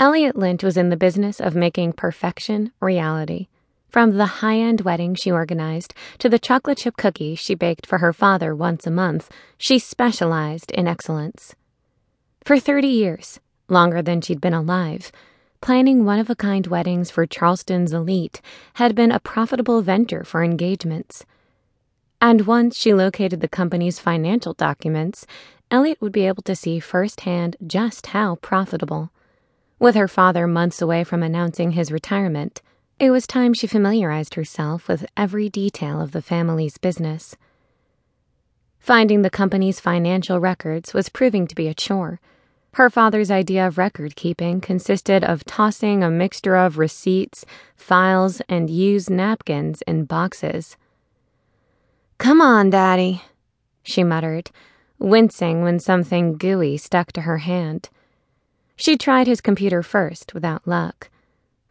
Elliot Lynch was in the business of making perfection reality. From the high end wedding she organized to the chocolate chip cookies she baked for her father once a month, she specialized in excellence. For 30 years, longer than she'd been alive, planning one of a kind weddings for Charleston's elite had been a profitable venture for engagements. And once she located the company's financial documents, Elliot would be able to see firsthand just how profitable. With her father months away from announcing his retirement, it was time she familiarized herself with every detail of the family's business. Finding the company's financial records was proving to be a chore. Her father's idea of record keeping consisted of tossing a mixture of receipts, files, and used napkins in boxes. Come on, Daddy, she muttered, wincing when something gooey stuck to her hand. She tried his computer first, without luck.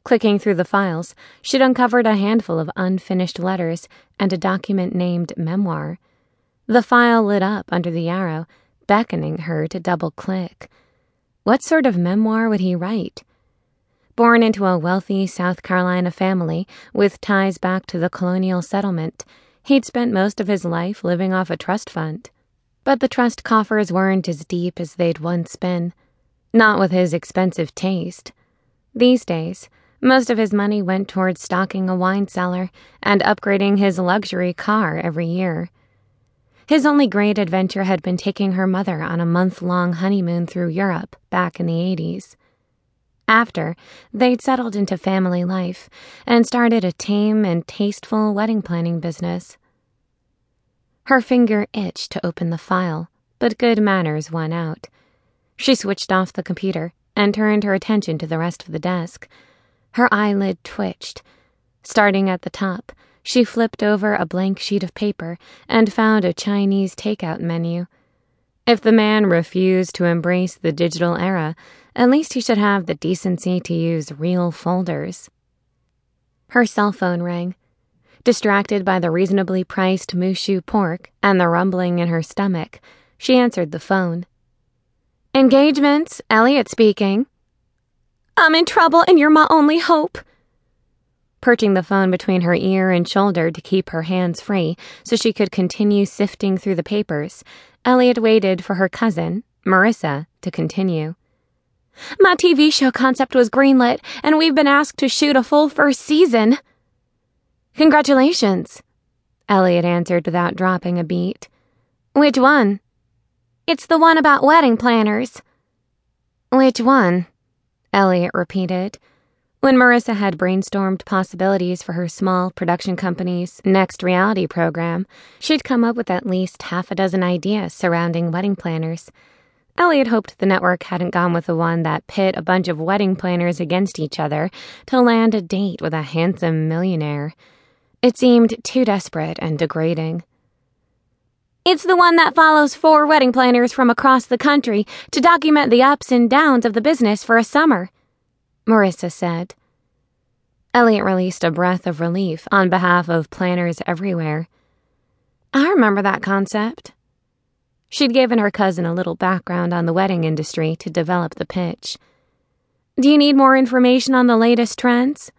Clicking through the files, she'd uncovered a handful of unfinished letters and a document named Memoir. The file lit up under the arrow, beckoning her to double click. What sort of memoir would he write? Born into a wealthy South Carolina family with ties back to the colonial settlement, he'd spent most of his life living off a trust fund. But the trust coffers weren't as deep as they'd once been. Not with his expensive taste. These days, most of his money went towards stocking a wine cellar and upgrading his luxury car every year. His only great adventure had been taking her mother on a month long honeymoon through Europe back in the 80s. After, they'd settled into family life and started a tame and tasteful wedding planning business. Her finger itched to open the file, but good manners won out. She switched off the computer and turned her attention to the rest of the desk. Her eyelid twitched. Starting at the top, she flipped over a blank sheet of paper and found a Chinese takeout menu. If the man refused to embrace the digital era, at least he should have the decency to use real folders. Her cell phone rang. Distracted by the reasonably priced moo shu pork and the rumbling in her stomach, she answered the phone. Engagements, Elliot speaking. I'm in trouble and you're my only hope. Perching the phone between her ear and shoulder to keep her hands free so she could continue sifting through the papers, Elliot waited for her cousin, Marissa, to continue. My TV show concept was greenlit, and we've been asked to shoot a full first season. Congratulations, Elliot answered without dropping a beat. Which one? It's the one about wedding planners. Which one? Elliot repeated. When Marissa had brainstormed possibilities for her small production company's next reality program, she'd come up with at least half a dozen ideas surrounding wedding planners. Elliot hoped the network hadn't gone with the one that pit a bunch of wedding planners against each other to land a date with a handsome millionaire. It seemed too desperate and degrading. It's the one that follows four wedding planners from across the country to document the ups and downs of the business for a summer, Marissa said. Elliot released a breath of relief on behalf of planners everywhere. I remember that concept. She'd given her cousin a little background on the wedding industry to develop the pitch. Do you need more information on the latest trends?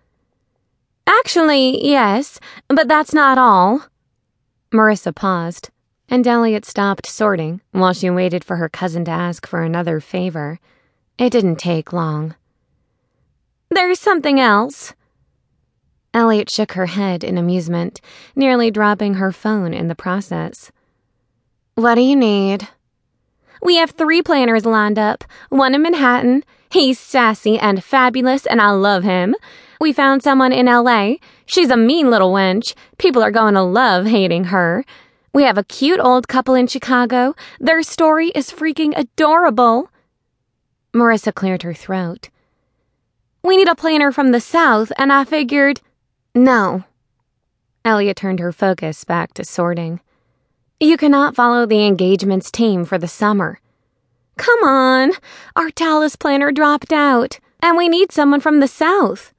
Actually, yes, but that's not all. Marissa paused and Elliot stopped sorting while she waited for her cousin to ask for another favor. It didn't take long. There's something else. Elliot shook her head in amusement, nearly dropping her phone in the process. What do you need? We have three planners lined up, one in Manhattan. He's sassy and fabulous, and I love him. We found someone in LA. She's a mean little wench. People are going to love hating her. We have a cute old couple in Chicago. Their story is freaking adorable. Marissa cleared her throat. We need a planner from the South, and I figured. No. Elliot turned her focus back to sorting. You cannot follow the engagements team for the summer. Come on. Our Dallas planner dropped out, and we need someone from the South.